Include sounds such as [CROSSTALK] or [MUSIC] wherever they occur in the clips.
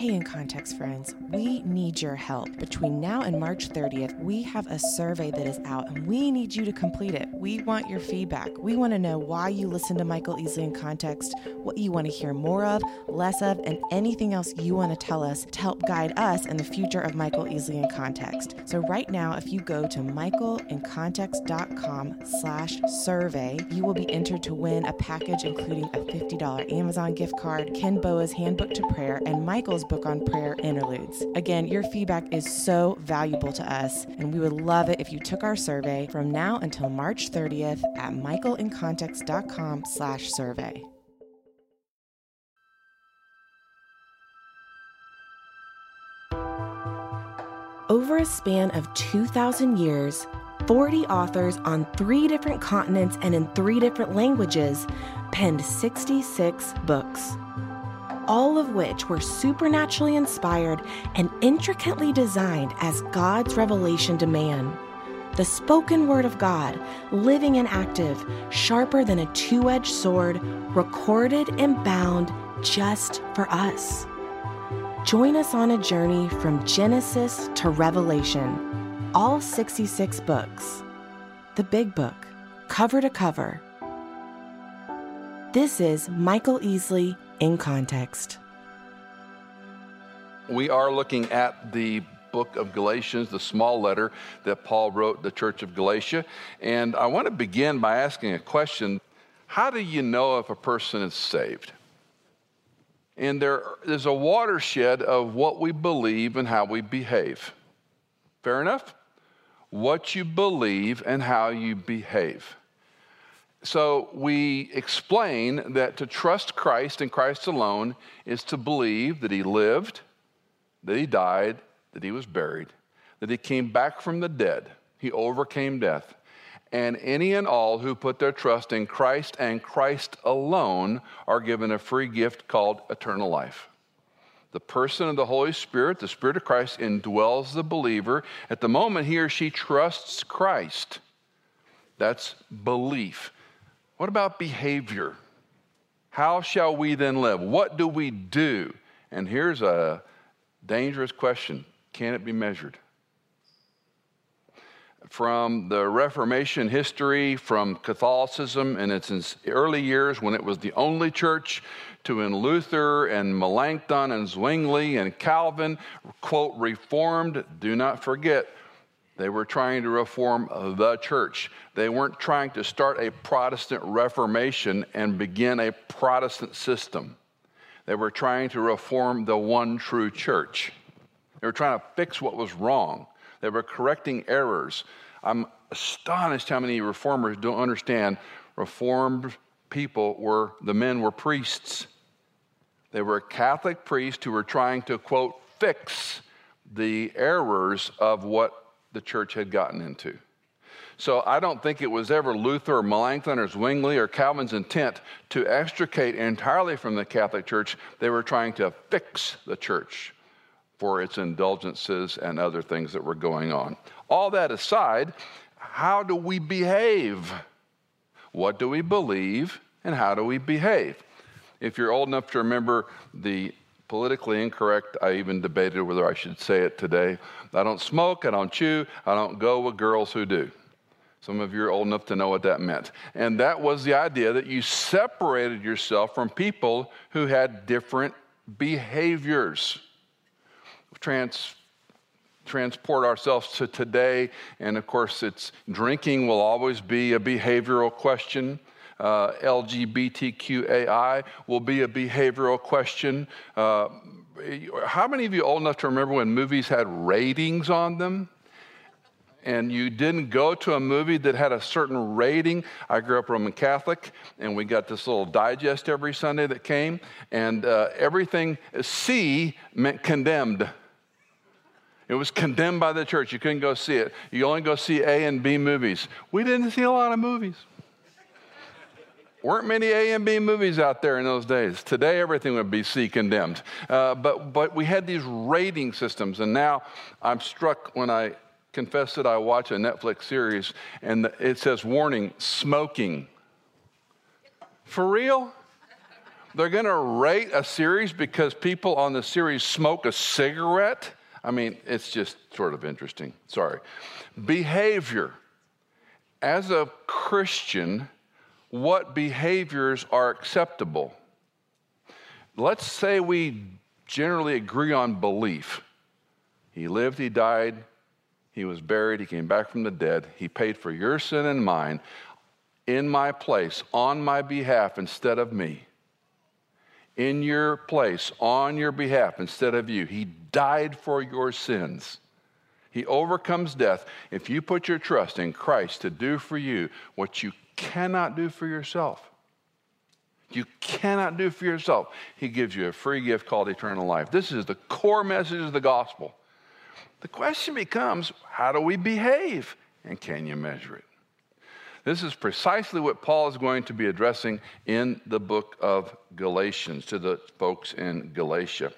Hey, in context, friends, we need your help. Between now and March 30th, we have a survey that is out and we need you to complete it. We want your feedback. We want to know why you listen to Michael Easley in context, what you want to hear more of, less of, and anything else you want to tell us to help guide us in the future of Michael Easley in context. So right now, if you go to michaelincontext.com slash survey, you will be entered to win a package including a $50 Amazon gift card, Ken Boa's Handbook to Prayer, and Michael's book on prayer interludes. Again, your feedback is so valuable to us, and we would love it if you took our survey from now until March 30th at michaelincontext.com slash survey. Over a span of 2,000 years, 40 authors on three different continents and in three different languages penned 66 books all of which were supernaturally inspired and intricately designed as God's revelation to man. The spoken word of God, living and active, sharper than a two edged sword, recorded and bound just for us. Join us on a journey from Genesis to Revelation, all 66 books. The Big Book, cover to cover. This is Michael Easley in context. We are looking at the book of Galatians, the small letter that Paul wrote the church of Galatia. And I want to begin by asking a question How do you know if a person is saved? And there, there's a watershed of what we believe and how we behave. Fair enough? What you believe and how you behave. So we explain that to trust Christ and Christ alone is to believe that he lived, that he died, that he was buried, that he came back from the dead, he overcame death. And any and all who put their trust in Christ and Christ alone are given a free gift called eternal life. The person of the Holy Spirit, the Spirit of Christ, indwells the believer. At the moment he or she trusts Christ, that's belief. What about behavior? How shall we then live? What do we do? And here's a dangerous question can it be measured? From the Reformation history, from Catholicism in its early years when it was the only church, to in Luther and Melanchthon and Zwingli and Calvin, quote, reformed, do not forget, they were trying to reform the church. They weren't trying to start a Protestant reformation and begin a Protestant system. They were trying to reform the one true church. They were trying to fix what was wrong. They were correcting errors. I'm astonished how many reformers don't understand reformed people were the men were priests. They were Catholic priests who were trying to quote fix the errors of what the church had gotten into. So I don't think it was ever Luther or Melanchthon or Zwingli or Calvin's intent to extricate entirely from the Catholic Church. They were trying to fix the church for its indulgences and other things that were going on. All that aside, how do we behave? What do we believe and how do we behave? If you're old enough to remember the politically incorrect. I even debated whether I should say it today. I don't smoke, I don't chew, I don't go with girls who do. Some of you are old enough to know what that meant. And that was the idea that you separated yourself from people who had different behaviors. Trans, transport ourselves to today, and of course, it's drinking will always be a behavioral question uh, LGBTQAI will be a behavioral question. Uh, how many of you old enough to remember when movies had ratings on them? and you didn't go to a movie that had a certain rating. I grew up Roman Catholic, and we got this little digest every Sunday that came, and uh, everything C meant condemned. It was condemned by the church. You couldn't go see it. You only go see A and B movies. We didn't see a lot of movies weren't many A and B movies out there in those days. Today, everything would be C condemned. Uh, but, but we had these rating systems, and now I'm struck when I confess that I watch a Netflix series and it says, warning, smoking. For real? they're going to rate a series because people on the series smoke a cigarette. I mean, it's just sort of interesting. Sorry. Behavior. As a Christian, what behaviors are acceptable? Let's say we generally agree on belief. He lived, he died, he was buried, he came back from the dead, he paid for your sin and mine in my place, on my behalf, instead of me. In your place, on your behalf, instead of you. He died for your sins. He overcomes death if you put your trust in Christ to do for you what you cannot do for yourself. You cannot do for yourself. He gives you a free gift called eternal life. This is the core message of the gospel. The question becomes how do we behave? And can you measure it? This is precisely what Paul is going to be addressing in the book of Galatians to the folks in Galatia.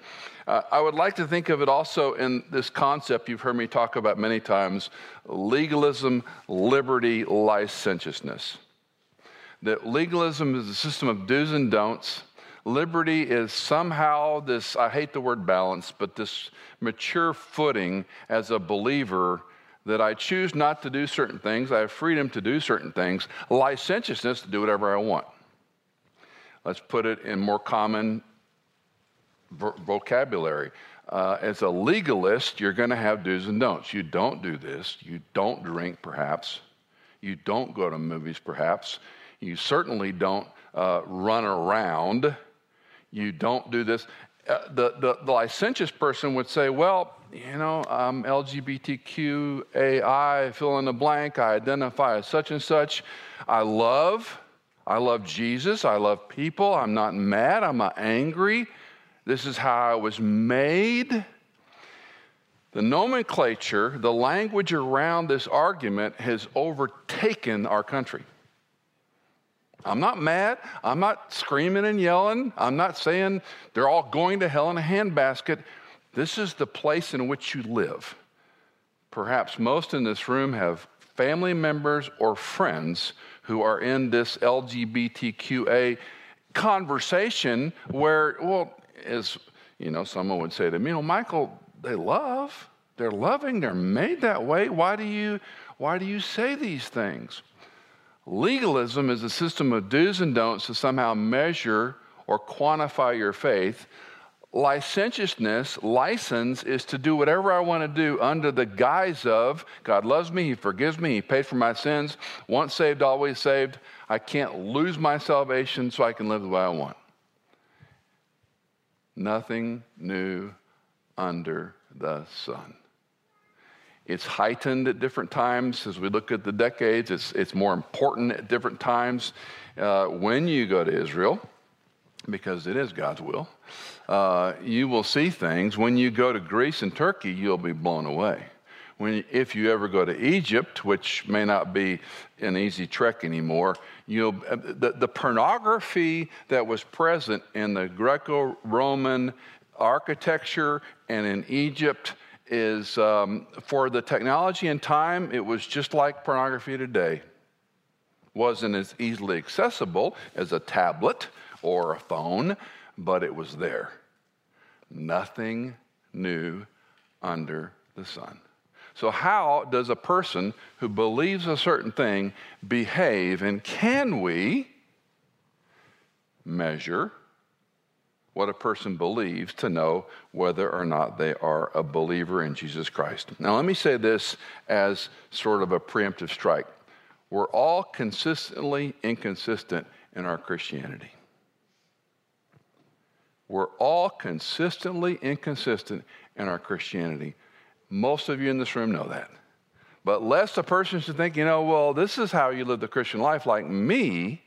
Uh, I would like to think of it also in this concept you've heard me talk about many times legalism, liberty, licentiousness. That legalism is a system of do's and don'ts. Liberty is somehow this, I hate the word balance, but this mature footing as a believer that I choose not to do certain things. I have freedom to do certain things. Licentiousness to do whatever I want. Let's put it in more common vocabulary. Uh, as a legalist, you're going to have do's and don'ts. You don't do this. You don't drink, perhaps. You don't go to movies, perhaps. You certainly don't uh, run around. You don't do this. Uh, the, the, the licentious person would say, well, you know, I'm LGBTQAI, fill in the blank, I identify as such and such. I love, I love Jesus, I love people, I'm not mad, I'm not angry. This is how I was made. The nomenclature, the language around this argument has overtaken our country. I'm not mad. I'm not screaming and yelling. I'm not saying they're all going to hell in a handbasket. This is the place in which you live. Perhaps most in this room have family members or friends who are in this LGBTQA conversation where, well, as you know, someone would say to me, "Well, Michael, they love. They're loving. They're made that way. Why do you, why do you say these things?" Legalism is a system of do's and don'ts to somehow measure or quantify your faith. Licentiousness, license, is to do whatever I want to do under the guise of God loves me, He forgives me, He paid for my sins. Once saved, always saved. I can't lose my salvation so I can live the way I want. Nothing new under the sun. It's heightened at different times as we look at the decades. It's, it's more important at different times. Uh, when you go to Israel, because it is God's will, uh, you will see things. When you go to Greece and Turkey, you'll be blown away. When, if you ever go to Egypt, which may not be an easy trek anymore, you'll, uh, the, the pornography that was present in the Greco Roman architecture and in Egypt is um, for the technology and time, it was just like pornography today. Wasn't as easily accessible as a tablet or a phone, but it was there. Nothing new under the sun. So, how does a person who believes a certain thing behave, and can we measure what a person believes to know whether or not they are a believer in Jesus Christ. Now, let me say this as sort of a preemptive strike. We're all consistently inconsistent in our Christianity. We're all consistently inconsistent in our Christianity. Most of you in this room know that. But lest a person should think, you know, well, this is how you live the Christian life like me,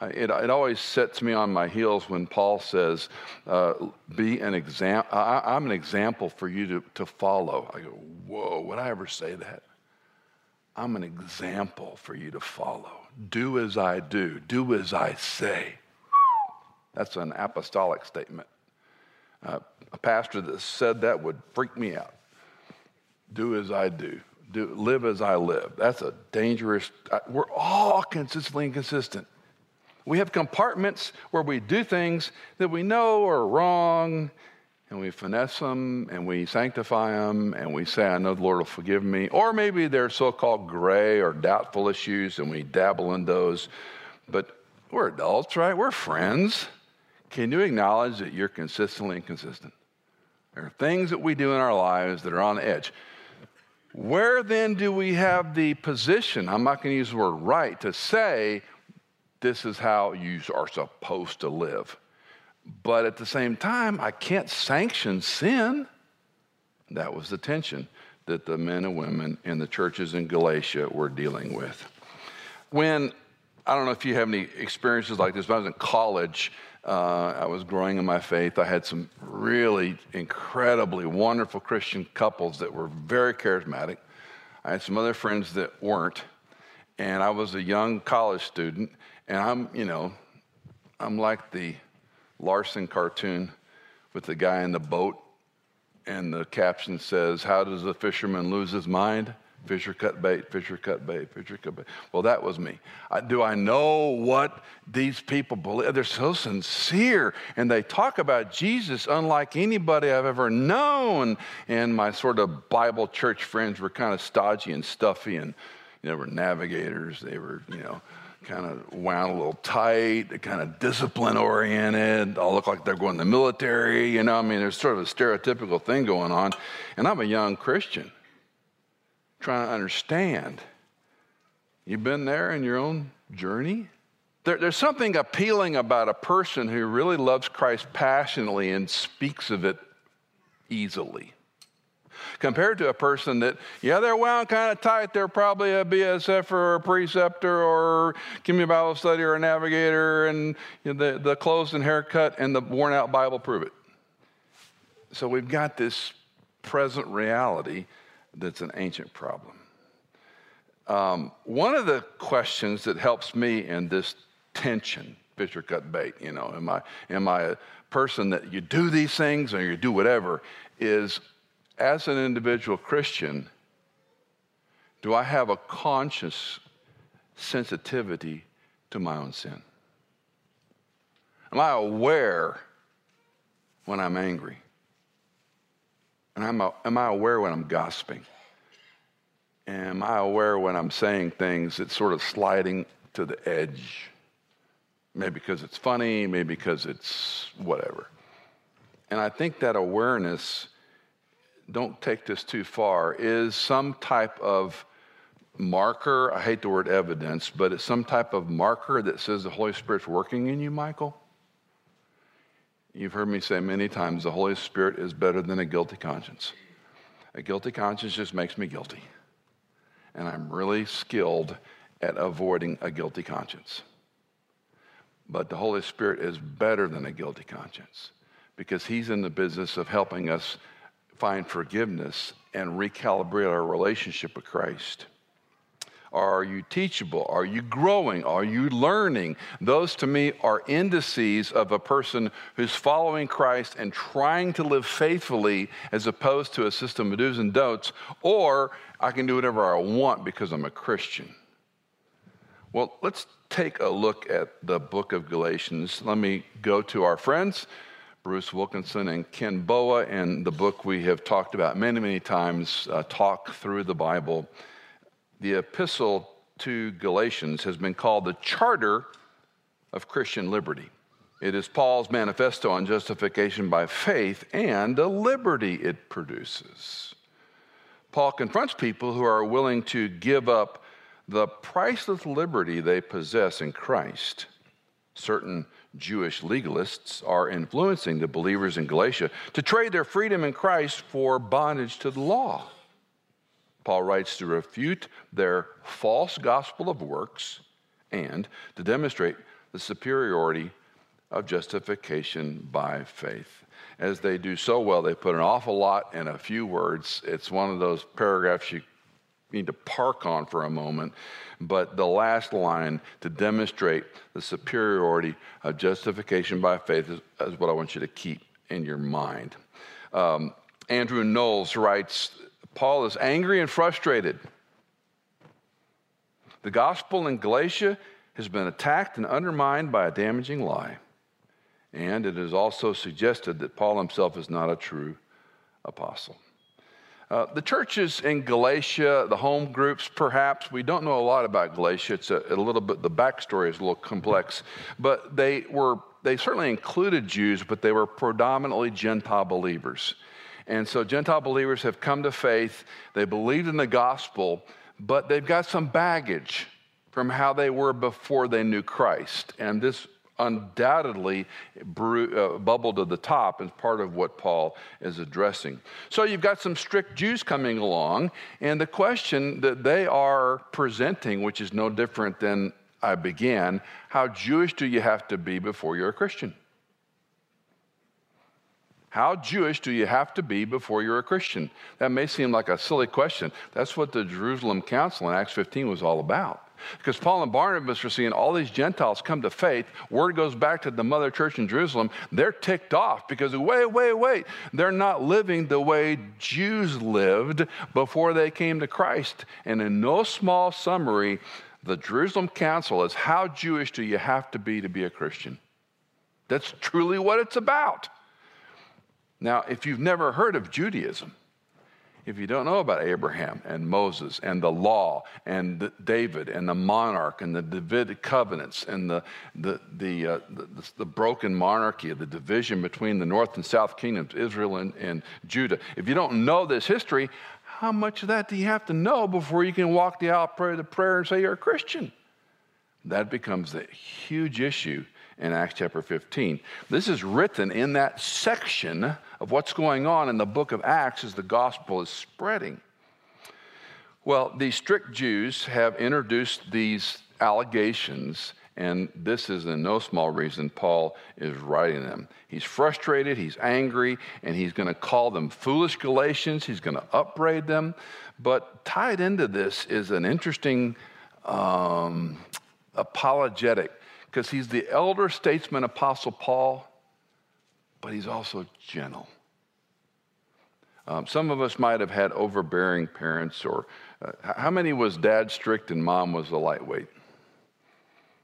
it, it always sets me on my heels when Paul says, uh, be an example. I'm an example for you to, to follow. I go, whoa, would I ever say that? I'm an example for you to follow. Do as I do, do as I say. That's an apostolic statement. Uh, a pastor that said that would freak me out. Do as I do, do live as I live. That's a dangerous. We're all consistently inconsistent. We have compartments where we do things that we know are wrong, and we finesse them and we sanctify them and we say, I know the Lord will forgive me. Or maybe they're so called gray or doubtful issues and we dabble in those. But we're adults, right? We're friends. Can you acknowledge that you're consistently inconsistent? There are things that we do in our lives that are on the edge. Where then do we have the position? I'm not going to use the word right to say this is how you are supposed to live. But at the same time, I can't sanction sin. That was the tension that the men and women in the churches in Galatia were dealing with. When, I don't know if you have any experiences like this, when I was in college, uh, I was growing in my faith. I had some really incredibly wonderful Christian couples that were very charismatic. I had some other friends that weren't. And I was a young college student, and I'm, you know, I'm like the Larson cartoon with the guy in the boat, and the caption says, How does a fisherman lose his mind? Fisher cut bait, fisher cut bait, fisher cut bait. Well, that was me. I, do I know what these people believe? They're so sincere and they talk about Jesus unlike anybody I've ever known. And my sort of Bible church friends were kind of stodgy and stuffy and, you know, were navigators. They were, you know, kind of wound a little tight, they're kind of discipline oriented, all look like they're going to the military, you know. I mean, there's sort of a stereotypical thing going on. And I'm a young Christian trying to understand. You've been there in your own journey? There, there's something appealing about a person who really loves Christ passionately and speaks of it easily compared to a person that, yeah, they're wound kind of tight. They're probably a BSF or a preceptor or give me a Bible study or a navigator, and you know, the, the clothes and haircut and the worn out Bible prove it. So we've got this present reality that's an ancient problem. Um, one of the questions that helps me in this tension, fisher cut bait, you know, am I, am I a person that you do these things or you do whatever, is as an individual Christian, do I have a conscious sensitivity to my own sin? Am I aware when I'm angry? And am I, am I aware when I'm gossiping? Am I aware when I'm saying things that's sort of sliding to the edge? Maybe because it's funny, maybe because it's whatever. And I think that awareness don't take this too far, is some type of marker. I hate the word evidence, but it's some type of marker that says the Holy Spirit's working in you, Michael. You've heard me say many times the Holy Spirit is better than a guilty conscience. A guilty conscience just makes me guilty. And I'm really skilled at avoiding a guilty conscience. But the Holy Spirit is better than a guilty conscience because He's in the business of helping us find forgiveness and recalibrate our relationship with Christ? Are you teachable? Are you growing? Are you learning? Those to me are indices of a person who's following Christ and trying to live faithfully as opposed to a system of do's and don'ts, or I can do whatever I want because I'm a Christian. Well, let's take a look at the book of Galatians. Let me go to our friends Bruce Wilkinson and Ken Boa, and the book we have talked about many, many times, uh, Talk Through the Bible. The epistle to Galatians has been called the Charter of Christian Liberty. It is Paul's manifesto on justification by faith and the liberty it produces. Paul confronts people who are willing to give up the priceless liberty they possess in Christ. Certain Jewish legalists are influencing the believers in Galatia to trade their freedom in Christ for bondage to the law. Paul writes to refute their false gospel of works and to demonstrate the superiority of justification by faith. As they do so well, they put an awful lot in a few words. It's one of those paragraphs you need to park on for a moment. But the last line to demonstrate the superiority of justification by faith is, is what I want you to keep in your mind. Um, Andrew Knowles writes Paul is angry and frustrated. The gospel in Galatia has been attacked and undermined by a damaging lie. And it is also suggested that Paul himself is not a true apostle. Uh, the churches in Galatia, the home groups, perhaps, we don't know a lot about Galatia. It's a, a little bit, the backstory is a little complex, but they were, they certainly included Jews, but they were predominantly Gentile believers. And so Gentile believers have come to faith, they believed in the gospel, but they've got some baggage from how they were before they knew Christ. And this undoubtedly uh, bubbled to the top as part of what Paul is addressing. So you've got some strict Jews coming along, and the question that they are presenting, which is no different than I began how Jewish do you have to be before you're a Christian? How Jewish do you have to be before you're a Christian? That may seem like a silly question. That's what the Jerusalem Council in Acts 15 was all about. Because Paul and Barnabas are seeing all these Gentiles come to faith. Word goes back to the mother church in Jerusalem. They're ticked off because, wait, wait, wait. They're not living the way Jews lived before they came to Christ. And in no small summary, the Jerusalem Council is how Jewish do you have to be to be a Christian? That's truly what it's about. Now, if you've never heard of Judaism, if you don't know about Abraham and Moses and the law and David and the monarch and the Davidic covenants and the, the, the, uh, the, the, broken monarchy of the division between the north and south kingdoms, Israel and, and Judah, if you don't know this history, how much of that do you have to know before you can walk the aisle, pray the prayer, and say you're a Christian? That becomes a huge issue in Acts chapter 15. This is written in that section of what's going on in the book of Acts as the gospel is spreading. Well, these strict Jews have introduced these allegations, and this is in no small reason Paul is writing them. He's frustrated, he's angry, and he's going to call them foolish Galatians. He's going to upbraid them. But tied into this is an interesting um, apologetic because he's the elder statesman apostle Paul, but he's also gentle. Um, some of us might have had overbearing parents, or uh, how many was dad strict and mom was a lightweight?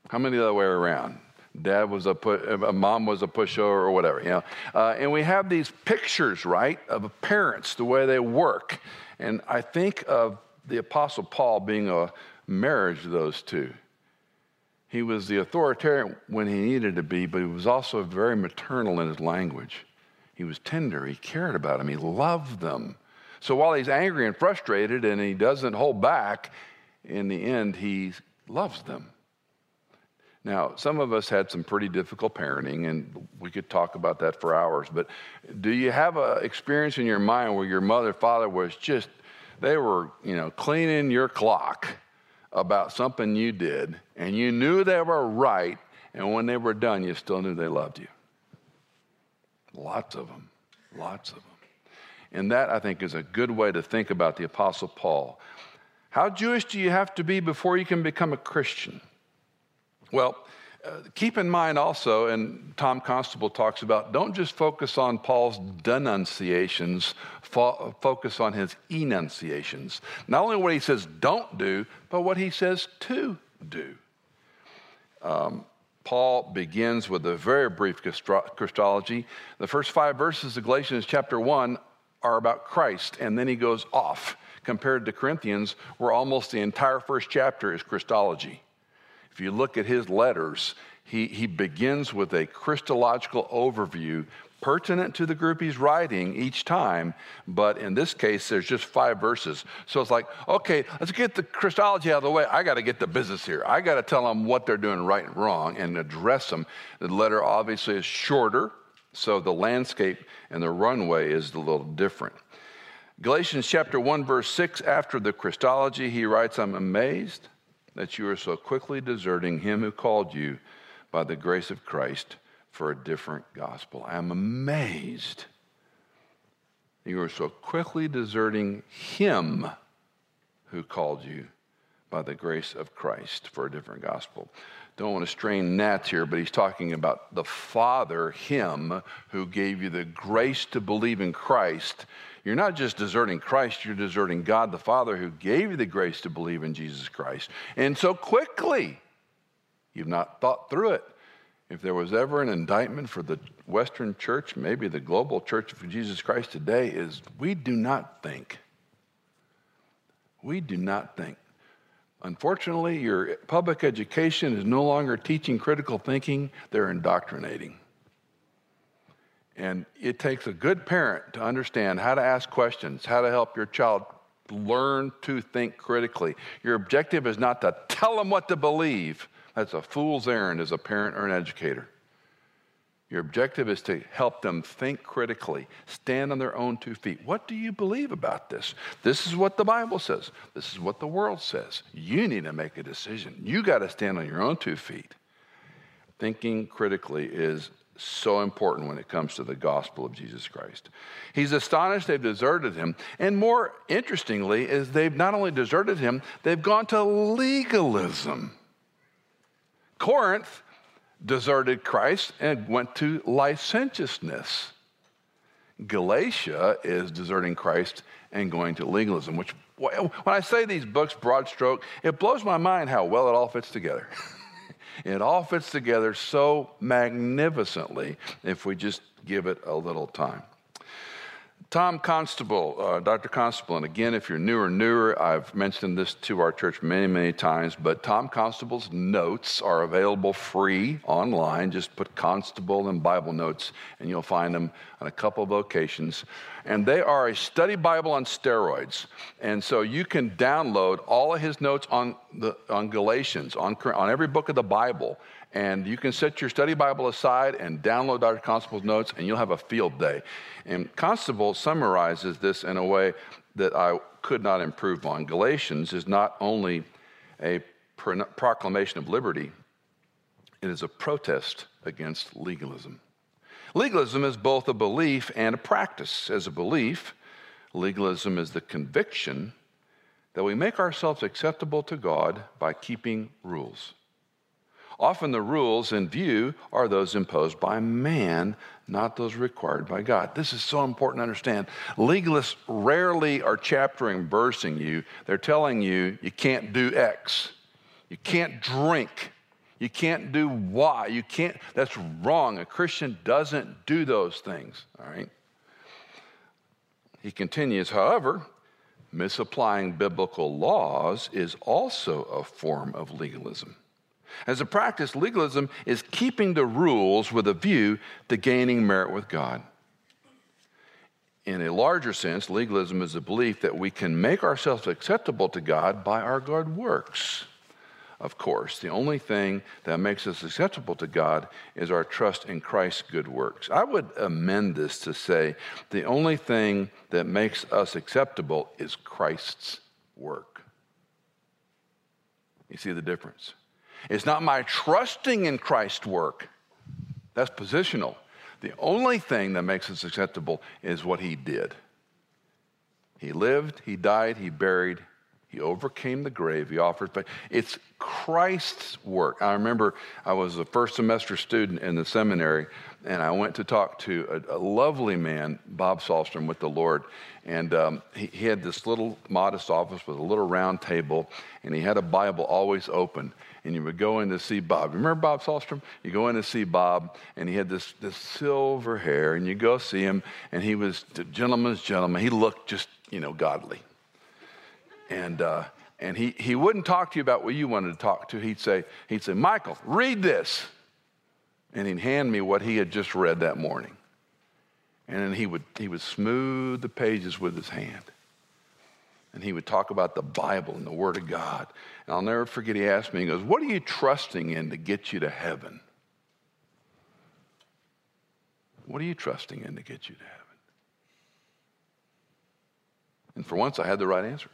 How many the other way around? Dad was a pu- uh, mom was a pushover or whatever, you know. Uh, and we have these pictures, right, of parents, the way they work. And I think of the Apostle Paul being a marriage of those two. He was the authoritarian when he needed to be, but he was also very maternal in his language. He was tender. He cared about them. He loved them. So while he's angry and frustrated and he doesn't hold back, in the end, he loves them. Now, some of us had some pretty difficult parenting, and we could talk about that for hours. But do you have an experience in your mind where your mother, father was just, they were, you know, cleaning your clock about something you did, and you knew they were right, and when they were done, you still knew they loved you. Lots of them, lots of them. And that, I think, is a good way to think about the Apostle Paul. How Jewish do you have to be before you can become a Christian? Well, uh, keep in mind also, and Tom Constable talks about, don't just focus on Paul's denunciations, fo- focus on his enunciations. Not only what he says don't do, but what he says to do. Um, Paul begins with a very brief Christology. The first five verses of Galatians chapter 1 are about Christ, and then he goes off. Compared to Corinthians, where almost the entire first chapter is Christology. If you look at his letters, he, he begins with a Christological overview pertinent to the group he's writing each time, but in this case, there's just five verses. So it's like, okay, let's get the Christology out of the way. I got to get the business here. I got to tell them what they're doing right and wrong and address them. The letter obviously is shorter, so the landscape and the runway is a little different. Galatians chapter 1, verse 6, after the Christology, he writes, I'm amazed that you are so quickly deserting him who called you by the grace of Christ for a different gospel. I am amazed you are so quickly deserting him who called you by the grace of Christ for a different gospel. Don't want to strain gnats here, but he's talking about the Father, Him, who gave you the grace to believe in Christ you're not just deserting Christ, you're deserting God the Father who gave you the grace to believe in Jesus Christ. And so quickly, You've not thought through it. If there was ever an indictment for the Western church, maybe the global church of Jesus Christ today, is we do not think. We do not think. Unfortunately, your public education is no longer teaching critical thinking, they're indoctrinating. And it takes a good parent to understand how to ask questions, how to help your child learn to think critically. Your objective is not to tell them what to believe. That's a fool's errand as a parent or an educator. Your objective is to help them think critically, stand on their own two feet. What do you believe about this? This is what the Bible says. This is what the world says. You need to make a decision. You got to stand on your own two feet. Thinking critically is so important when it comes to the gospel of Jesus Christ. He's astonished they've deserted him. And more interestingly, is they've not only deserted him, they've gone to legalism. Corinth deserted Christ and went to licentiousness. Galatia is deserting Christ and going to legalism, which, when I say these books, broad stroke, it blows my mind how well it all fits together. [LAUGHS] it all fits together so magnificently if we just give it a little time. Tom Constable, uh, Dr. Constable, and again, if you're newer, newer, I've mentioned this to our church many, many times, but Tom Constable's notes are available free online. Just put Constable and Bible notes, and you'll find them on a couple of locations. And they are a study Bible on steroids. And so you can download all of his notes on, the, on Galatians, on, on every book of the Bible, and you can set your study Bible aside and download Dr. Constable's notes, and you'll have a field day. And Constable summarizes this in a way that I could not improve on. Galatians is not only a proclamation of liberty, it is a protest against legalism. Legalism is both a belief and a practice. As a belief, legalism is the conviction that we make ourselves acceptable to God by keeping rules. Often the rules in view are those imposed by man, not those required by God. This is so important to understand. Legalists rarely are chaptering versing you. They're telling you you can't do X. You can't drink. You can't do Y. You can't, that's wrong. A Christian doesn't do those things, all right? He continues, however, misapplying biblical laws is also a form of legalism. As a practice, legalism is keeping the rules with a view to gaining merit with God. In a larger sense, legalism is the belief that we can make ourselves acceptable to God by our good works. Of course, the only thing that makes us acceptable to God is our trust in Christ's good works. I would amend this to say the only thing that makes us acceptable is Christ's work. You see the difference? It's not my trusting in Christ's work. That's positional. The only thing that makes us acceptable is what he did. He lived, he died, he buried, he overcame the grave, he offered But It's Christ's work. I remember I was a first semester student in the seminary, and I went to talk to a, a lovely man, Bob Salstrom, with the Lord. And um, he, he had this little modest office with a little round table, and he had a Bible always open and you would go in to see Bob. Remember Bob Salstrom? You go in to see Bob, and he had this, this silver hair, and you go see him, and he was the gentleman's gentleman. He looked just, you know, godly. And, uh, and he, he wouldn't talk to you about what you wanted to talk to. He'd say, he'd say, Michael, read this. And he'd hand me what he had just read that morning. And then he would, he would smooth the pages with his hand and he would talk about the Bible and the Word of God. And I'll never forget, he asked me, he goes, What are you trusting in to get you to heaven? What are you trusting in to get you to heaven? And for once, I had the right answer.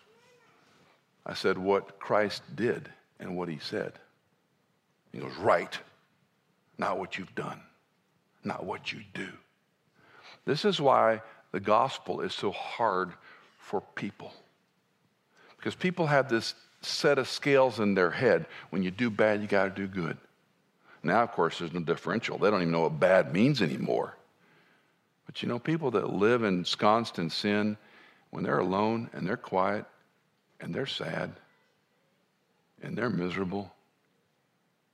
I said, What Christ did and what he said. He goes, Right. Not what you've done, not what you do. This is why the gospel is so hard for people. Because people have this set of scales in their head. When you do bad, you got to do good. Now, of course, there's no differential. They don't even know what bad means anymore. But you know, people that live ensconced in sin, when they're alone and they're quiet and they're sad and they're miserable,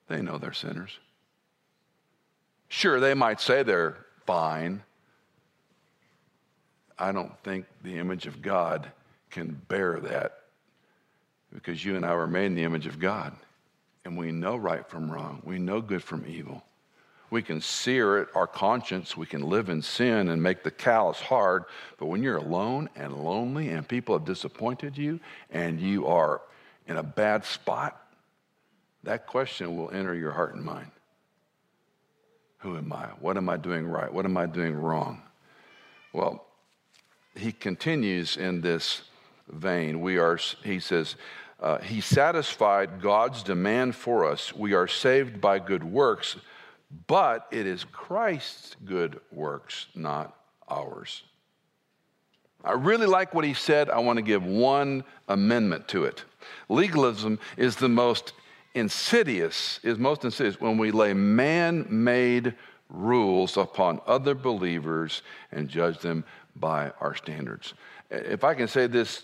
They know they're sinners. Sure, they might say they're fine. I don't think the image of God can bear that because you and I were made in the image of God and we know right from wrong. We know good from evil. We can sear it, our conscience. We can live in sin and make the callous hard. But when you're alone and lonely and people have disappointed you and you are in a bad spot, that question will enter your heart and mind. Who am I? What am I doing right? What am I doing wrong? Well, he continues in this vein. We are, he says, uh, he satisfied God's demand for us. We are saved by good works, but it is Christ's good works, not ours. I really like what he said. I want to give one amendment to it. Legalism is the most insidious, is most insidious when we lay man made rules upon other believers and judge them by our standards. If I can say this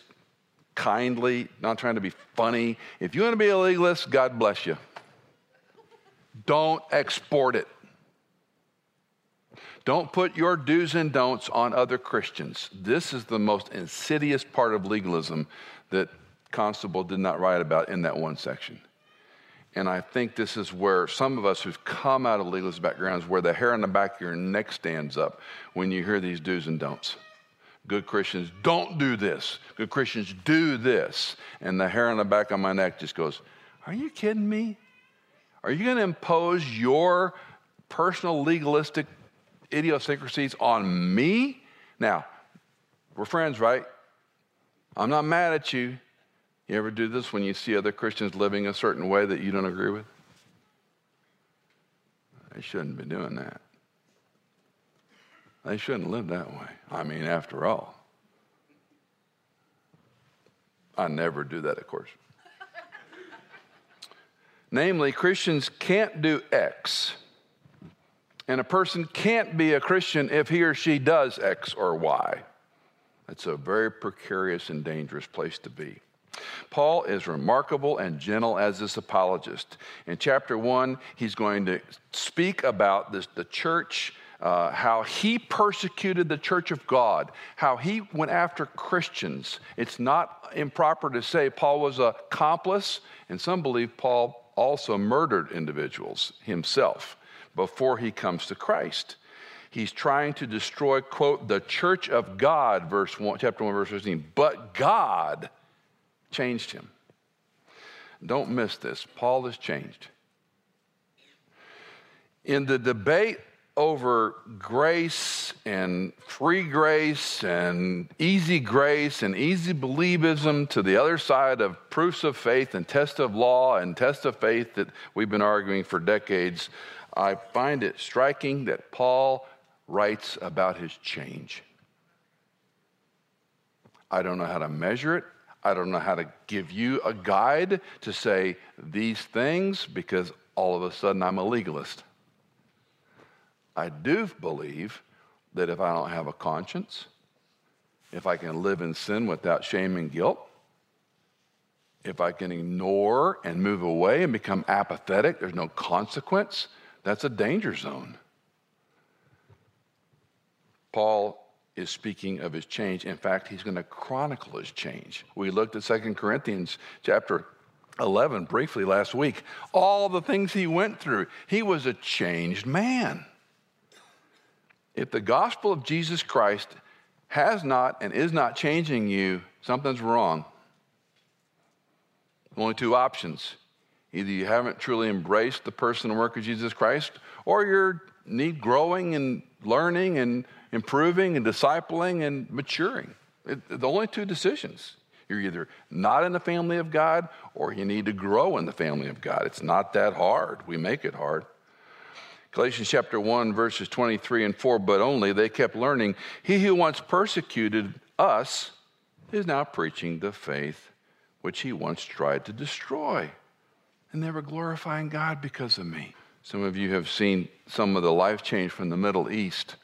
kindly, not trying to be funny, if you want to be a legalist, God bless you. Don't export it. Don't put your do's and don'ts on other Christians. This is the most insidious part of legalism that Constable did not write about in that one section. And I think this is where some of us who've come out of legalist backgrounds, where the hair on the back of your neck stands up when you hear these do's and don'ts. Good Christians don't do this. Good Christians do this. And the hair on the back of my neck just goes, Are you kidding me? Are you going to impose your personal legalistic idiosyncrasies on me? Now, we're friends, right? I'm not mad at you. You ever do this when you see other Christians living a certain way that you don't agree with? They shouldn't be doing that. They shouldn't live that way. I mean, after all, I never do that, of course. [LAUGHS] Namely, Christians can't do X. And a person can't be a Christian if he or she does X or Y. That's a very precarious and dangerous place to be. Paul is remarkable and gentle as this apologist. In chapter one, he's going to speak about this, the church uh, how he persecuted the church of God, how he went after Christians. It's not improper to say Paul was a accomplice, and some believe Paul also murdered individuals himself before he comes to Christ. He's trying to destroy, quote, the church of God, verse 1, chapter 1, verse 15. But God changed him. Don't miss this. Paul has changed. In the debate over grace and free grace and easy grace and easy believism to the other side of proofs of faith and test of law and test of faith that we've been arguing for decades, I find it striking that Paul writes about his change. I don't know how to measure it. I don't know how to give you a guide to say these things because all of a sudden I'm a legalist. I do believe that if I don't have a conscience, if I can live in sin without shame and guilt, if I can ignore and move away and become apathetic, there's no consequence, that's a danger zone. Paul is speaking of his change. In fact, he's going to chronicle his change. We looked at 2 Corinthians chapter 11 briefly last week. All the things he went through. He was a changed man. If the gospel of Jesus Christ has not and is not changing you, something's wrong. Only two options. Either you haven't truly embraced the person and work of Jesus Christ, or you need growing and learning and improving and discipling and maturing. It, the only two decisions. You're either not in the family of God or you need to grow in the family of God. It's not that hard. We make it hard. Galatians chapter 1, verses 23 and 4, but only they kept learning. He who once persecuted us is now preaching the faith which he once tried to destroy. And they were glorifying God because of me. Some of you have seen some of the life change from the Middle East,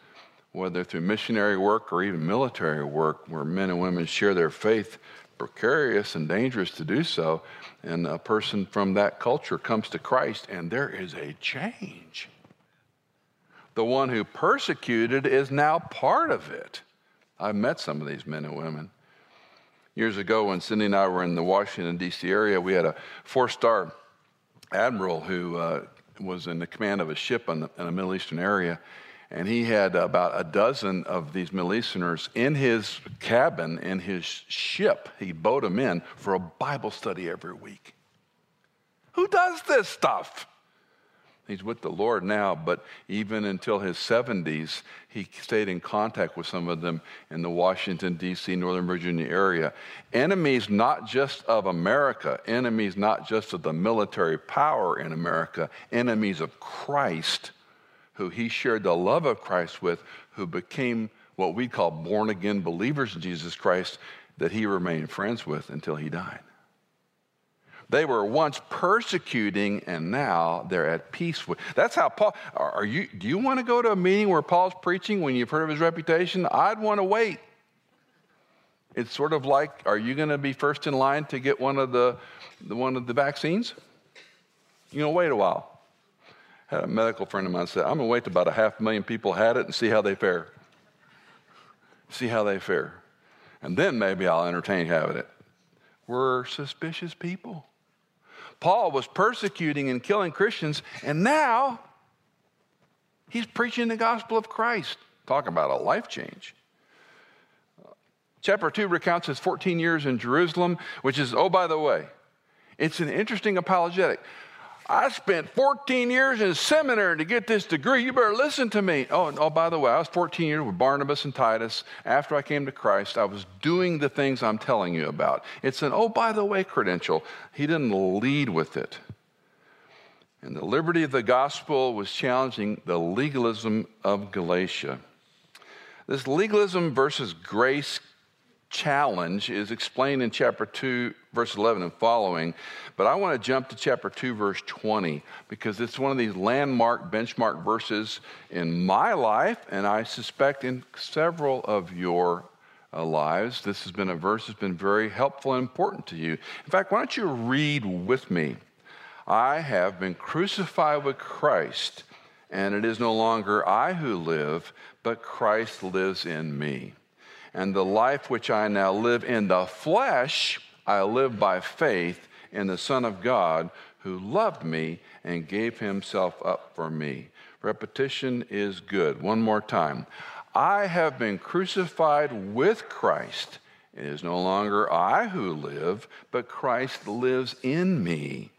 whether through missionary work or even military work, where men and women share their faith precarious and dangerous to do so. And a person from that culture comes to Christ, and there is a change. The one who persecuted is now part of it. I've met some of these men and women. Years ago, when Cindy and I were in the Washington, D.C. area, we had a four star admiral who uh, was in the command of a ship in, the, in a Middle Eastern area. And he had about a dozen of these Middle Easterners in his cabin, in his ship. He boat them in for a Bible study every week. Who does this stuff? He's with the Lord now, but even until his 70s, he stayed in contact with some of them in the Washington, D.C., Northern Virginia area. Enemies not just of America, enemies not just of the military power in America, enemies of Christ, who he shared the love of Christ with, who became what we call born again believers in Jesus Christ, that he remained friends with until he died. They were once persecuting and now they're at peace with. That's how Paul, are you, do you want to go to a meeting where Paul's preaching when you've heard of his reputation? I'd want to wait. It's sort of like, are you going to be first in line to get one of the, the one of the vaccines? You know, wait a while. I had a medical friend of mine say, I'm going to wait till about a half million people had it and see how they fare. See how they fare. And then maybe I'll entertain having it. We're suspicious people. Paul was persecuting and killing Christians, and now he's preaching the gospel of Christ. Talk about a life change. Chapter 2 recounts his 14 years in Jerusalem, which is, oh, by the way, it's an interesting apologetic. I spent 14 years in seminary to get this degree. You better listen to me. Oh, oh, by the way, I was 14 years with Barnabas and Titus. After I came to Christ, I was doing the things I'm telling you about. It's an, oh, by the way, credential. He didn't lead with it. And the liberty of the gospel was challenging the legalism of Galatia. This legalism versus grace challenge is explained in chapter 2, verse 11 and following. But I want to jump to chapter 2, verse 20, because it's one of these landmark, benchmark verses in my life, and I suspect in several of your uh, lives. This has been a verse that's been very helpful and important to you. In fact, why don't you read with me? I have been crucified with Christ, and it is no longer I who live, but Christ lives in me. And the life which I now live in the flesh, I live by faith in the Son of God who loved me and gave himself up for me. Repetition is good. One more time. I have been crucified with Christ. It is no longer I who live, but Christ lives in me.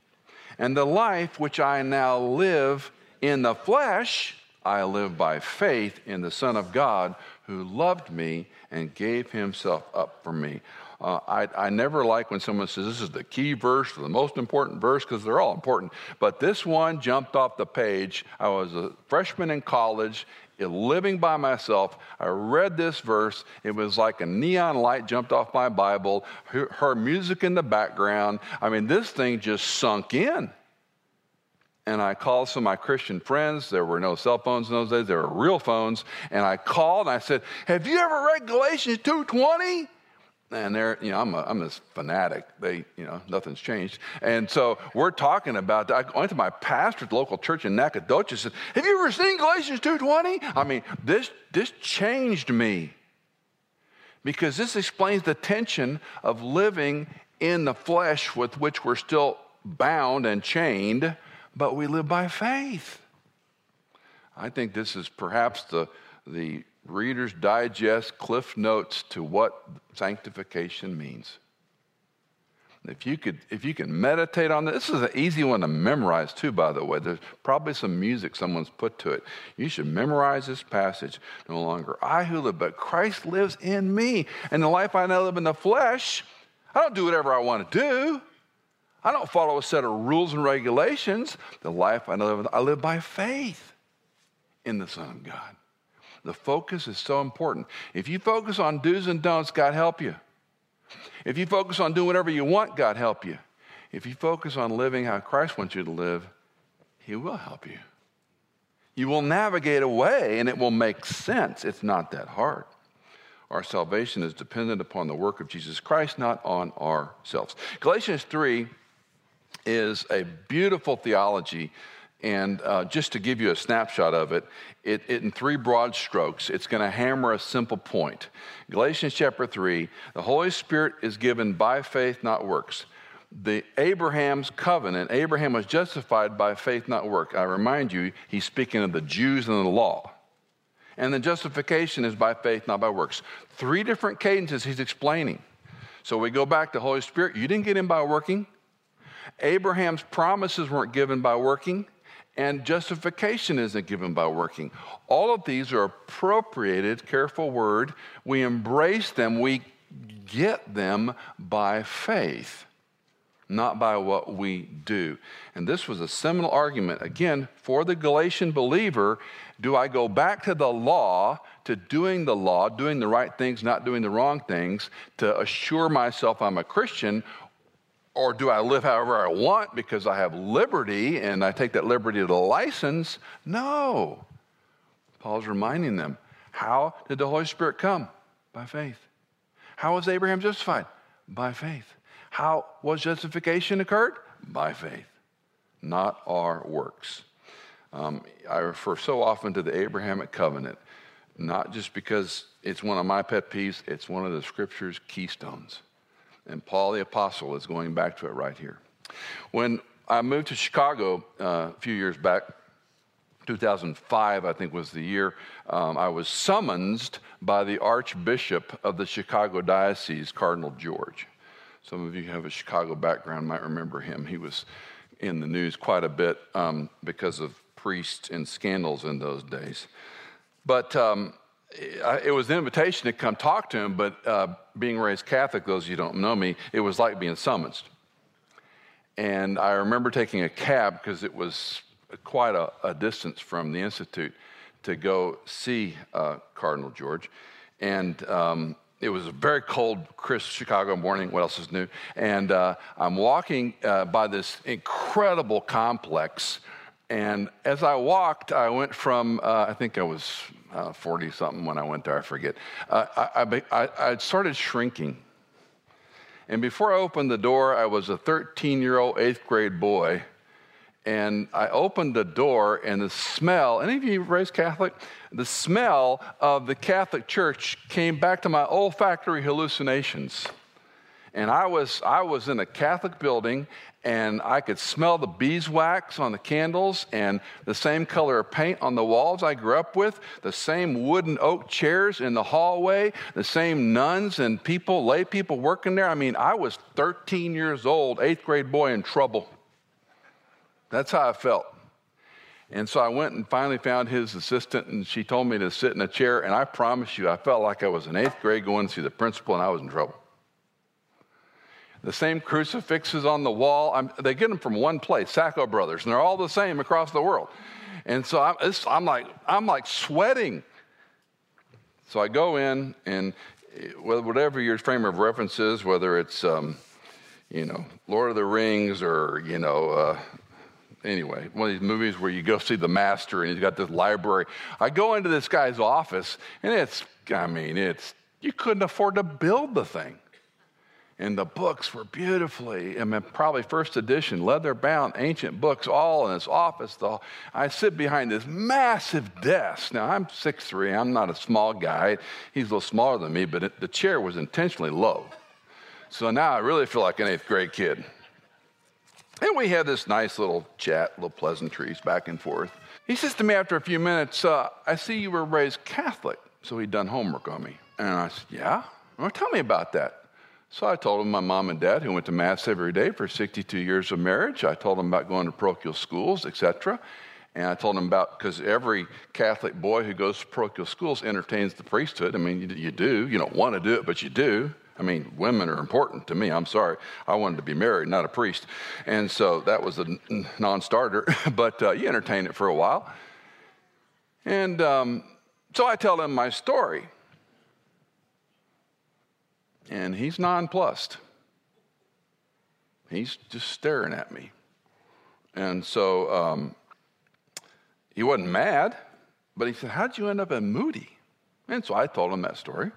And the life which I now live in the flesh, I live by faith in the Son of God who loved me and gave himself up for me. Uh, I, I, never like when someone says this is the key verse or the most important verse because they're all important. But this one jumped off the page. I was a freshman in college, living by myself. I read this verse. It was like a neon light jumped off my Bible, her, her music in the background. I mean, this thing just sunk in and I called some of my Christian friends. There were no cell phones in those days, there were real phones. And I called and I said, Have you ever read Galatians 2.20? And they're, you know, I'm, a, I'm this fanatic. They, you know, nothing's changed. And so we're talking about. I went to my pastor at the local church in Nacogdoches said, Have you ever seen Galatians 2.20? I mean, this, this changed me. Because this explains the tension of living in the flesh with which we're still bound and chained but we live by faith. I think this is perhaps the, the Reader's Digest cliff notes to what sanctification means. If you could, if you can meditate on this, this is an easy one to memorize too, by the way. There's probably some music someone's put to it. You should memorize this passage. No longer I who live, but Christ lives in me. And the life I now live in the flesh, I don't do whatever I want to do. I don't follow a set of rules and regulations. The life I live, I live by faith in the Son of God. The focus is so important. If you focus on do's and don'ts, God help you. If you focus on doing whatever you want, God help you. If you focus on living how Christ wants you to live, He will help you. You will navigate a way and it will make sense. It's not that hard. Our salvation is dependent upon the work of Jesus Christ, not on ourselves. Galatians 3 is a beautiful theology. And uh, just to give you a snapshot of it, it, it in three broad strokes, it's going to hammer a simple point. Galatians chapter 3 the Holy Spirit is given by faith, not works the Abraham's covenant, Abraham was justified by faith, not work. I remind you, he's speaking of the Jews and the law. And the justification is by faith, not by works. Three different cadences he's explaining. So we go back to Holy Spirit. You didn't get in by working. Abraham's promises weren't given by working, and justification isn't given by working. All of these are appropriated, careful word. We embrace them, we get them by faith not by what we do. And this was a seminal argument, again, for the Galatian believer. Do I go back to the law, to doing the law, doing the right things, not doing the wrong things, to assure myself I'm a Christian? Or do I live however I want because I have liberty and I take that liberty to license? No. Paul's reminding them how did the Holy Spirit come? By faith. How was Abraham justified? By faith. How was justification occurred? By faith, not our works. Um, I refer so often to the Abrahamic covenant, not just because it's one of my pet peeves, it's one of the scripture's keystones. And Paul the Apostle is going back to it right here. When I moved to Chicago uh, a few years back, 2005, I think was the year, um, I was summoned by the Archbishop of the Chicago Diocese, Cardinal George. Some of you have a Chicago background might remember him. He was in the news quite a bit um, because of priests and scandals in those days. But um, it was an invitation to come talk to him, but uh, being raised Catholic, those of you don't know me, it was like being summoned. And I remember taking a cab because it was quite a, a, distance from the Institute to go see uh, Cardinal George. And um, it was a very cold, crisp Chicago morning. What else is new? And uh, I'm walking uh, by this incredible complex. And as I walked, I went from, uh, I think I was 40 uh, something when I went there, I forget. Uh, I, I, I started shrinking. And before I opened the door, I was a 13 year old eighth grade boy and I opened the door, and the smell, any of you raised Catholic? The smell of the Catholic Church came back to my olfactory hallucinations. And I was, I was in a Catholic building, and I could smell the beeswax on the candles and the same color of paint on the walls I grew up with, the same wooden oak chairs in the hallway, the same nuns and people, lay people working there. I mean, I was 13 years old, eighth grade boy in trouble. That's how I felt. And so I went and finally found his assistant, and she told me to sit in a chair. And I promise you, I felt like I was in eighth grade going to see the principal, and I was in trouble. The same crucifixes on the wall, I'm, they get them from one place, Sacco Brothers, and they're all the same across the world. And so I'm, I'm like, I'm like sweating. So I go in, and whatever your frame of reference is, whether it's um, you know Lord of the Rings or you know uh, anyway, one of these movies where you go see the master and he's got this library. I go into this guy's office and it's, I mean, it's, you couldn't afford to build the thing. And the books were beautifully, I mean, probably first edition, leather bound, ancient books, all in his office. Though I sit behind this massive desk. Now, I'm 6'3, I'm not a small guy. He's a little smaller than me, but it, the chair was intentionally low. So now I really feel like an eighth grade kid. And we had this nice little chat, little pleasantries back and forth. He says to me after a few minutes, uh, I see you were raised Catholic. So he'd done homework on me. And I said, Yeah? Well, tell me about that. So I told him my mom and dad, who went to Mass every day for 62 years of marriage. I told him about going to parochial schools, etc. And I told him about, because every Catholic boy who goes to parochial schools entertains the priesthood. I mean, you, do. You don't want to do it, but you do. I mean, women are important to me. I'm sorry. I wanted to be married, not a priest. And so that was a non starter, [LAUGHS] but uh, you entertain it for a while. And um, so I tell him my story. And he's nonplussed. He's just staring at me. And so um, he wasn't mad, but he said, How'd you end up in Moody? And so I told him that story.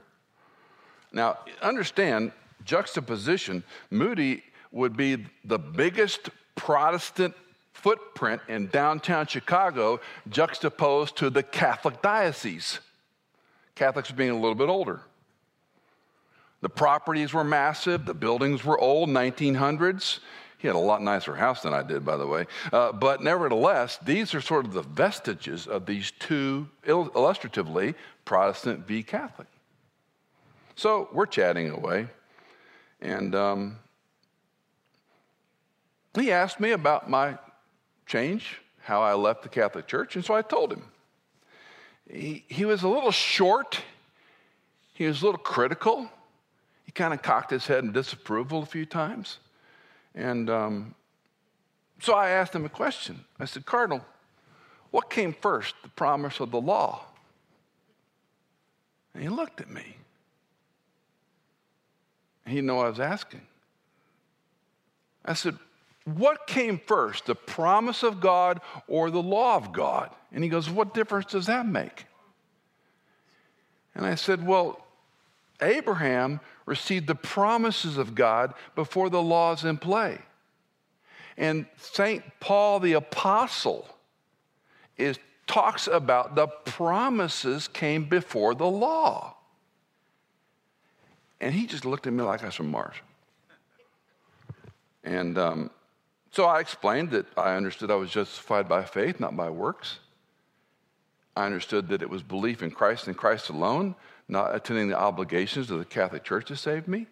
Now, understand juxtaposition. Moody would be the biggest Protestant footprint in downtown Chicago juxtaposed to the Catholic diocese. Catholics being a little bit older. The properties were massive, the buildings were old, 1900s. He had a lot nicer house than I did, by the way. Uh, but nevertheless, these are sort of the vestiges of these two, illustratively, Protestant v. Catholic. So we're chatting away, and um, he asked me about my change, how I left the Catholic Church, and so I told him. He, he was a little short, he was a little critical. He kind of cocked his head in disapproval a few times. And um, so I asked him a question. I said, Cardinal, what came first, the promise of the law? And he looked at me. He didn't know I was asking. I said, What came first, the promise of God or the law of God? And he goes, What difference does that make? And I said, Well, Abraham received the promises of God before the law is in play. And St. Paul the Apostle is, talks about the promises came before the law. And he just looked at me like I was from Mars. And um, so I explained that I understood I was justified by faith, not by works. I understood that it was belief in Christ and Christ alone not attending the obligations of the Catholic Church to save me.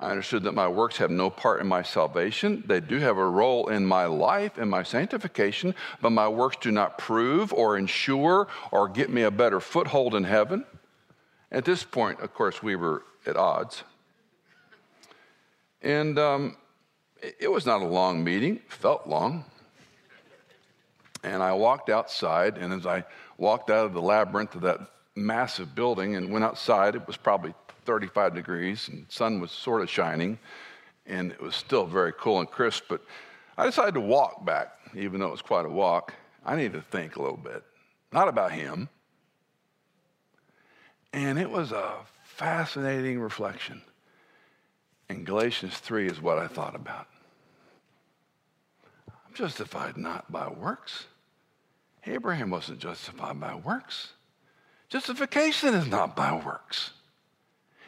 I understood that my works have no part in my salvation. They do have a role in my life and my sanctification, but my works do not prove or ensure or get me a better foothold in heaven. At this point, of course, we were at odds. And um, it was not a long meeting, felt long. And I walked outside, and as I walked out of the labyrinth of that massive building and went outside. It was probably 35 degrees and sun was sort of shining and it was still very cool and crisp. But I decided to walk back, even though it was quite a walk. I needed to think a little bit, not about him. And it was a fascinating reflection. And Galatians 3 is what I thought about. I'm justified not by works. Abraham wasn't justified by works. Justification is not by works.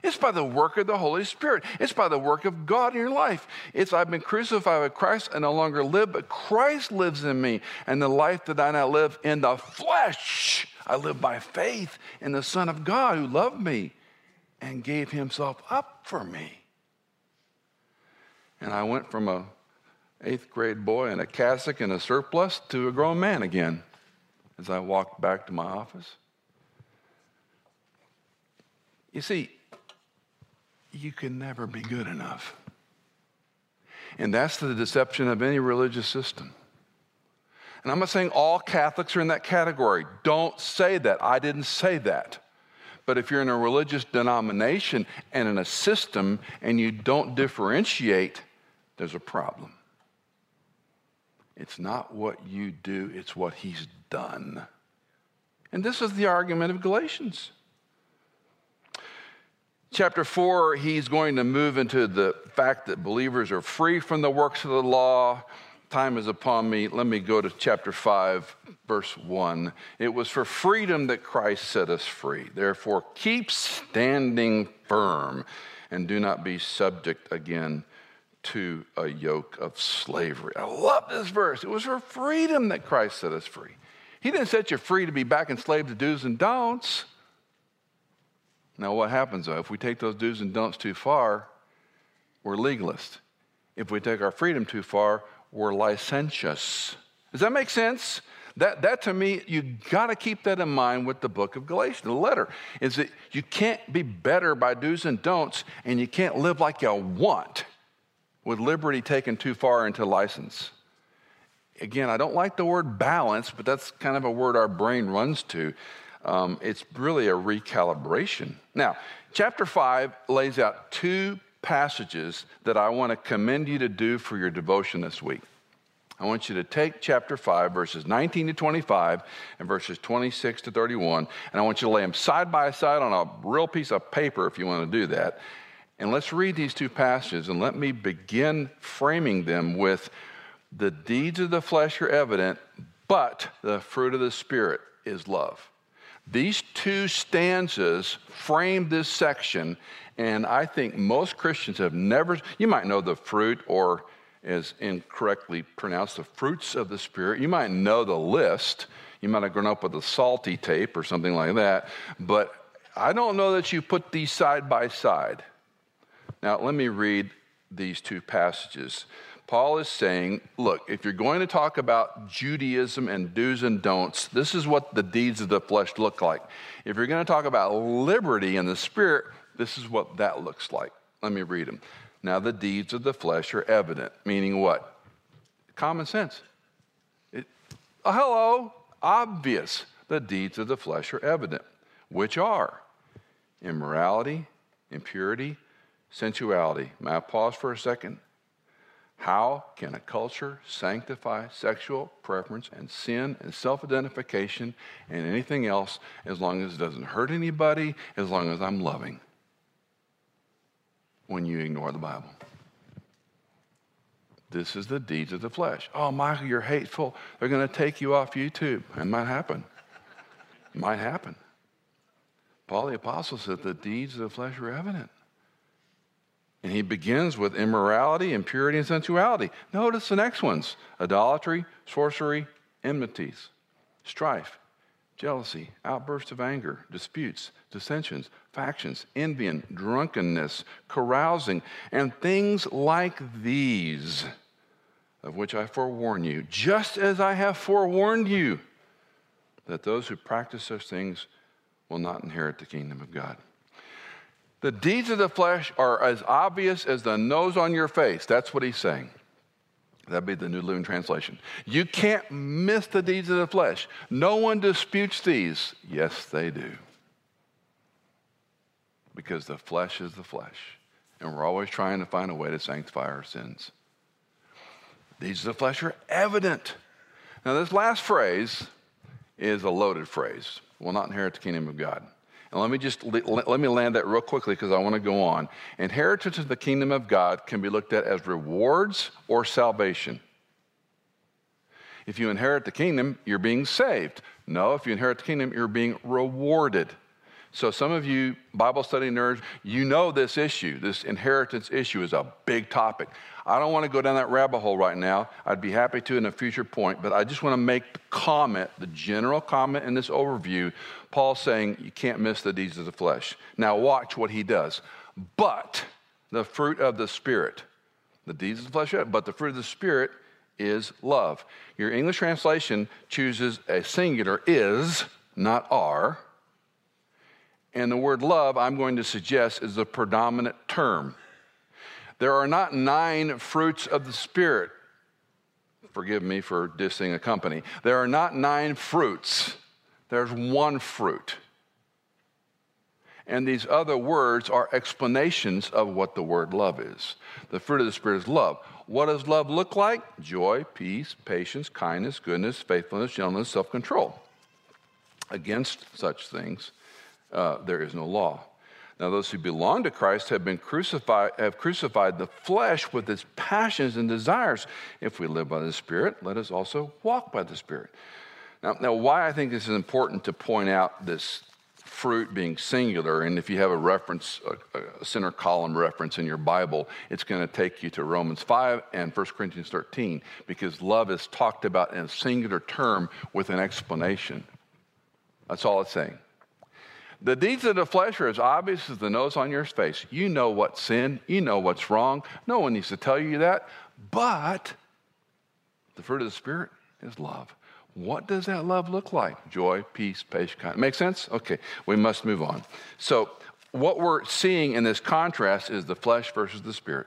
It's by the work of the Holy Spirit. It's by the work of God in your life. It's I've been crucified with Christ and no longer live, but Christ lives in me. And the life that I now live in the flesh, I live by faith in the Son of God who loved me and gave himself up for me. And I went from a eighth grade boy in a cassock and a surplice to a grown man again as I walked back to my office. You see, you can never be good enough. And that's the deception of any religious system. And I'm not saying all Catholics are in that category. Don't say that. I didn't say that. But if you're in a religious denomination and in a system and you don't differentiate, there's a problem. It's not what you do, it's what he's done. And this is the argument of Galatians. Chapter 4, he's going to move into the fact that believers are free from the works of the law. Time is upon me. Let me go to chapter 5, verse 1. It was for freedom that Christ set us free. Therefore, keep standing firm and do not be subject again to a yoke of slavery. I love this verse. It was for freedom that Christ set us free. He didn't set you free to be back enslaved to do's and don'ts. Now, what happens though? If we take those do's and don'ts too far, we're legalists. If we take our freedom too far, we're licentious. Does that make sense? That, that to me, you got to keep that in mind with the book of Galatians. The letter is that you can't be better by do's and don'ts, and you can't live like you want with liberty taken too far into license. Again, I don't like the word balance, but that's kind of a word our brain runs to um, it's really a recalibration. Now, chapter 5 lays out two passages that I want to commend you to do for your devotion this week. I want you to take chapter 5, verses 19 to 25 and verses 26 to 31, and I want you to lay them side by side on a real piece of paper if you want to do that. And let's read these two passages and let me begin framing them with the deeds of the flesh are evident, but the fruit of the Spirit is love. These two stanzas frame this section, and I think most Christians have never, you might know the fruit or as incorrectly pronounced, the fruits of the Spirit. You might know the list. You might have grown up with a Psalty tape or something like that, but I don't know that you put these side by side. Now, let me read these two passages. Paul is saying, look, if you're going to talk about Judaism and do's and don'ts, this is what the deeds of the flesh look like. If you're going to talk about liberty in the spirit, this is what that looks like. Let me read them. Now, the deeds of the flesh are evident, meaning what? Common sense. It, oh, hello, obvious. The deeds of the flesh are evident, which are immorality, impurity, sensuality. May I pause for a second? How can a culture sanctify sexual preference and sin and self identification and anything else as long as it doesn't hurt anybody, as long as I'm loving? When you ignore the Bible. This is the deeds of the flesh. Oh, Michael, you're hateful. They're going to take you off YouTube. It might happen. It might happen. Paul the Apostle said the deeds of the flesh are evident. And he begins with immorality, impurity, and sensuality. Notice the next ones idolatry, sorcery, enmities, strife, jealousy, outbursts of anger, disputes, dissensions, factions, envying, drunkenness, carousing, and things like these, of which I forewarn you, just as I have forewarned you, that those who practice such things will not inherit the kingdom of God. The deeds of the flesh are as obvious as the nose on your face. That's what he's saying. That'd be the New Living Translation. You can't miss the deeds of the flesh. No one disputes these. Yes, they do. Because the flesh is the flesh. And we're always trying to find a way to sanctify our sins. These of the flesh are evident. Now, this last phrase is a loaded phrase will not inherit the kingdom of God. And let me just let me land that real quickly because I want to go on. Inheritance of the kingdom of God can be looked at as rewards or salvation. If you inherit the kingdom, you're being saved. No, if you inherit the kingdom, you're being rewarded. So, some of you Bible study nerds, you know this issue. This inheritance issue is a big topic. I don't want to go down that rabbit hole right now. I'd be happy to in a future point, but I just want to make the comment, the general comment in this overview. Paul saying you can't miss the deeds of the flesh. Now, watch what he does. But the fruit of the Spirit, the deeds of the flesh, but the fruit of the Spirit is love. Your English translation chooses a singular is, not are and the word love, I'm going to suggest, is the predominant term. There are not nine fruits of the Spirit. Forgive me for dissing a company. There are not nine fruits, there's one fruit. And these other words are explanations of what the word love is. The fruit of the Spirit is love. What does love look like? Joy, peace, patience, kindness, goodness, faithfulness, gentleness, self control. Against such things, uh, there is no law. Now, those who belong to Christ have been crucified, have crucified the flesh with its passions and desires. If we live by the Spirit, let us also walk by the Spirit. Now, now why I think this is important to point out this fruit being singular, and if you have a reference, a, a center column reference in your Bible, it's going to take you to Romans 5 and 1 Corinthians 13, because love is talked about in a singular term with an explanation. That's all it's saying. The deeds of the flesh are as obvious as the nose on your face. You know what's sin, you know what's wrong. No one needs to tell you that. But the fruit of the Spirit is love. What does that love look like? Joy, peace, patience, kindness. Make sense? Okay, we must move on. So, what we're seeing in this contrast is the flesh versus the spirit.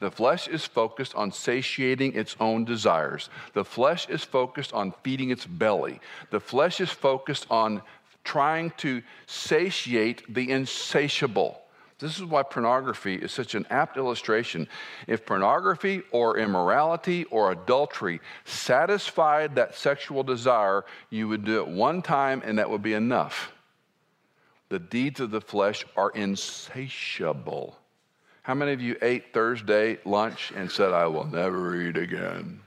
The flesh is focused on satiating its own desires. The flesh is focused on feeding its belly. The flesh is focused on trying to satiate the insatiable. This is why pornography is such an apt illustration. If pornography or immorality or adultery satisfied that sexual desire, you would do it one time and that would be enough. The deeds of the flesh are insatiable. How many of you ate Thursday lunch and said, I will never eat again?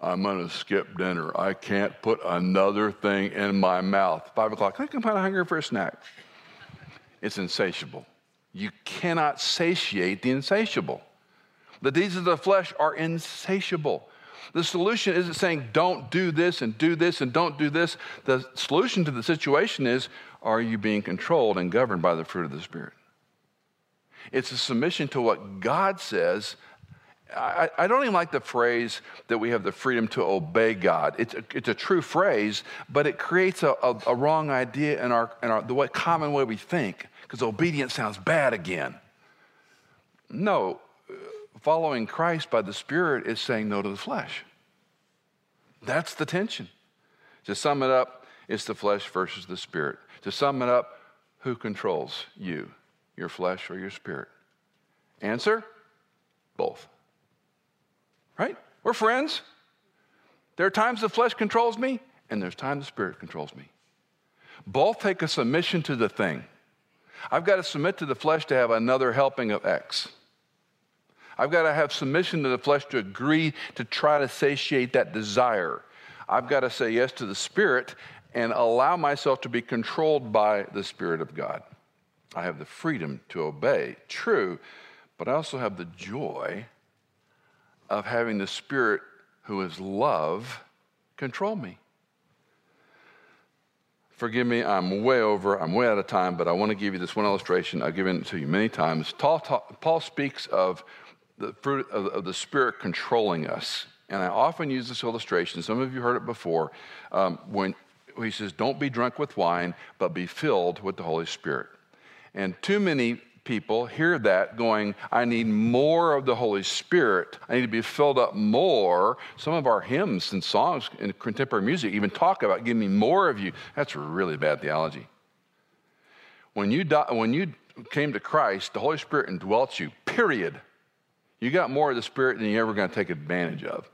I'm going to skip dinner. I can't put another thing in my mouth. Five o'clock, I I'm kind of hungry for a snack. It's insatiable. You cannot satiate the insatiable. The deeds of the flesh are insatiable. The solution isn't saying don't do this and do this and don't do this. The solution to the situation is are you being controlled and governed by the fruit of the Spirit? It's a submission to what God says. I, I, don't even like the phrase that we have the freedom to obey God. It's a, it's a true phrase, but it creates a, a, a wrong idea in, our, in our, the way, common way we think, because obedience sounds bad again. No, uh, following Christ by the Spirit is saying no to the flesh. That's the tension. To sum it up, it's the flesh versus the Spirit. To sum it up, who controls you? your flesh or your spirit? Answer both. Right? We're friends. There are times the flesh controls me, and there's times the spirit controls me. Both take a submission to the thing. I've got to submit to the flesh to have another helping of X. I've got to have submission to the flesh to agree to try to satiate that desire. I've got to say yes to the Spirit and allow myself to be controlled by the Spirit of God. I have the freedom to obey, true, but I also have the joy of having the Spirit who is love control me. Forgive me, I'm way over, I'm way out of time, but I want to give you this one illustration. I've given it to you many times. Paul, speaks of the fruit of, of, the Spirit controlling us. And I often use this illustration. Some of you heard it before. Um, when he says, Don't be drunk with wine, but be filled with the Holy Spirit. And too many people hear that going, I need more of the Holy Spirit. I need to be filled up more. Some of our hymns and songs in contemporary music even talk about, give me more of you. That's really bad theology. When you, die, when you came to Christ, the Holy Spirit indwelt you, period. You got more of the Spirit than you're ever going to take advantage of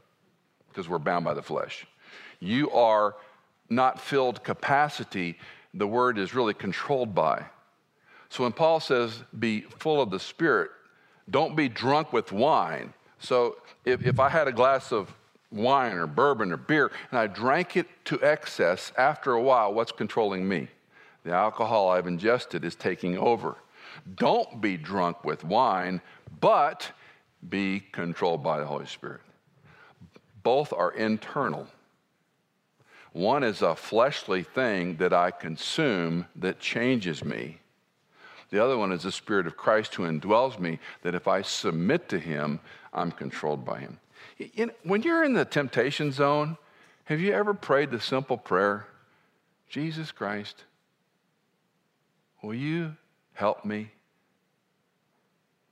because we're bound by the flesh. You are not filled capacity, the word is really controlled by. So when Paul says, be full of the Spirit, don't be drunk with wine. So if, if I had a glass of wine or bourbon or beer and I drank it to excess, after a while, what's controlling me? The alcohol I've ingested is taking over. Don't be drunk with wine, but be controlled by the Holy Spirit. Both are internal. One is a fleshly thing that I consume that changes me. The other one is the Spirit of Christ who indwells me, that if I submit to Him, I'm controlled by Him. When you're in the temptation zone, have you ever prayed the simple prayer Jesus Christ, will you help me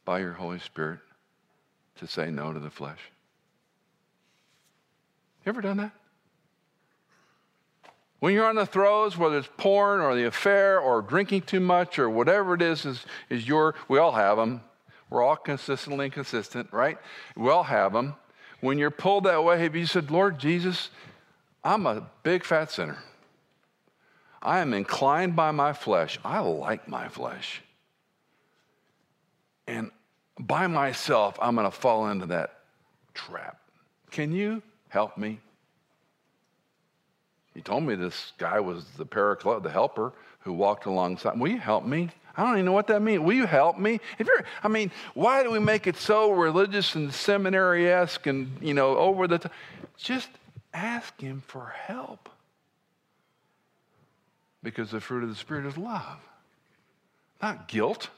by your Holy Spirit to say no to the flesh? You ever done that? When you're on the throes, whether it's porn or the affair or drinking too much or whatever it is, is, is your, we all have them. We're all consistently inconsistent, right? We all have them. When you're pulled that way, have you said, Lord Jesus, I'm a big fat sinner. I am inclined by my flesh. I like my flesh. And by myself, I'm going to fall into that trap. Can you help me? He told me this guy was the paraclete, the helper who walked alongside. Will you help me? I don't even know what that means. Will you help me? If you're, I mean, why do we make it so religious and seminary-esque and you know over the top? Just ask him for help. Because the fruit of the Spirit is love, not guilt,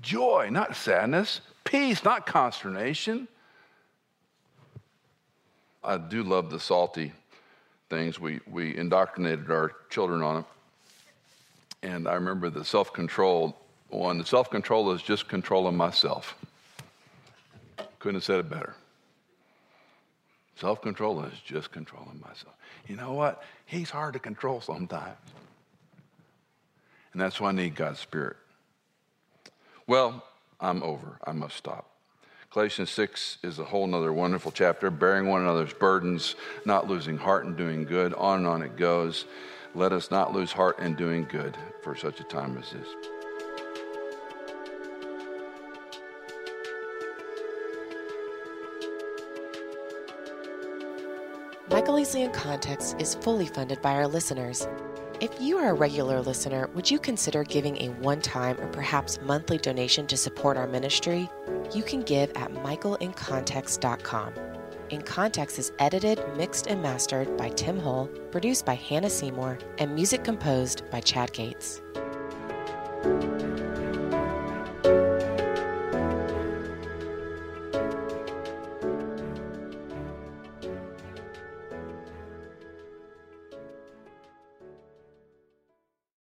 joy, not sadness, peace, not consternation. I do love the Psalty things. We, we indoctrinated our children on it. And I remember the self control one. The self control is just controlling myself. Couldn't have said it better. Self control is just controlling myself. You know what? He's hard to control sometimes. And that's why I need God's Spirit. Well, I'm over. I must stop. Galatians 6 is a whole nother wonderful chapter, bearing one another's burdens, not losing heart and doing good. On and on it goes. Let us not lose heart in doing good for such a time as this. Michael Easley in Context is fully funded by our listeners. If you are a regular listener, would you consider giving a one time or perhaps monthly donation to support our ministry? You can give at michaelincontext.com. In Context is edited, mixed, and mastered by Tim Hull, produced by Hannah Seymour, and music composed by Chad Gates.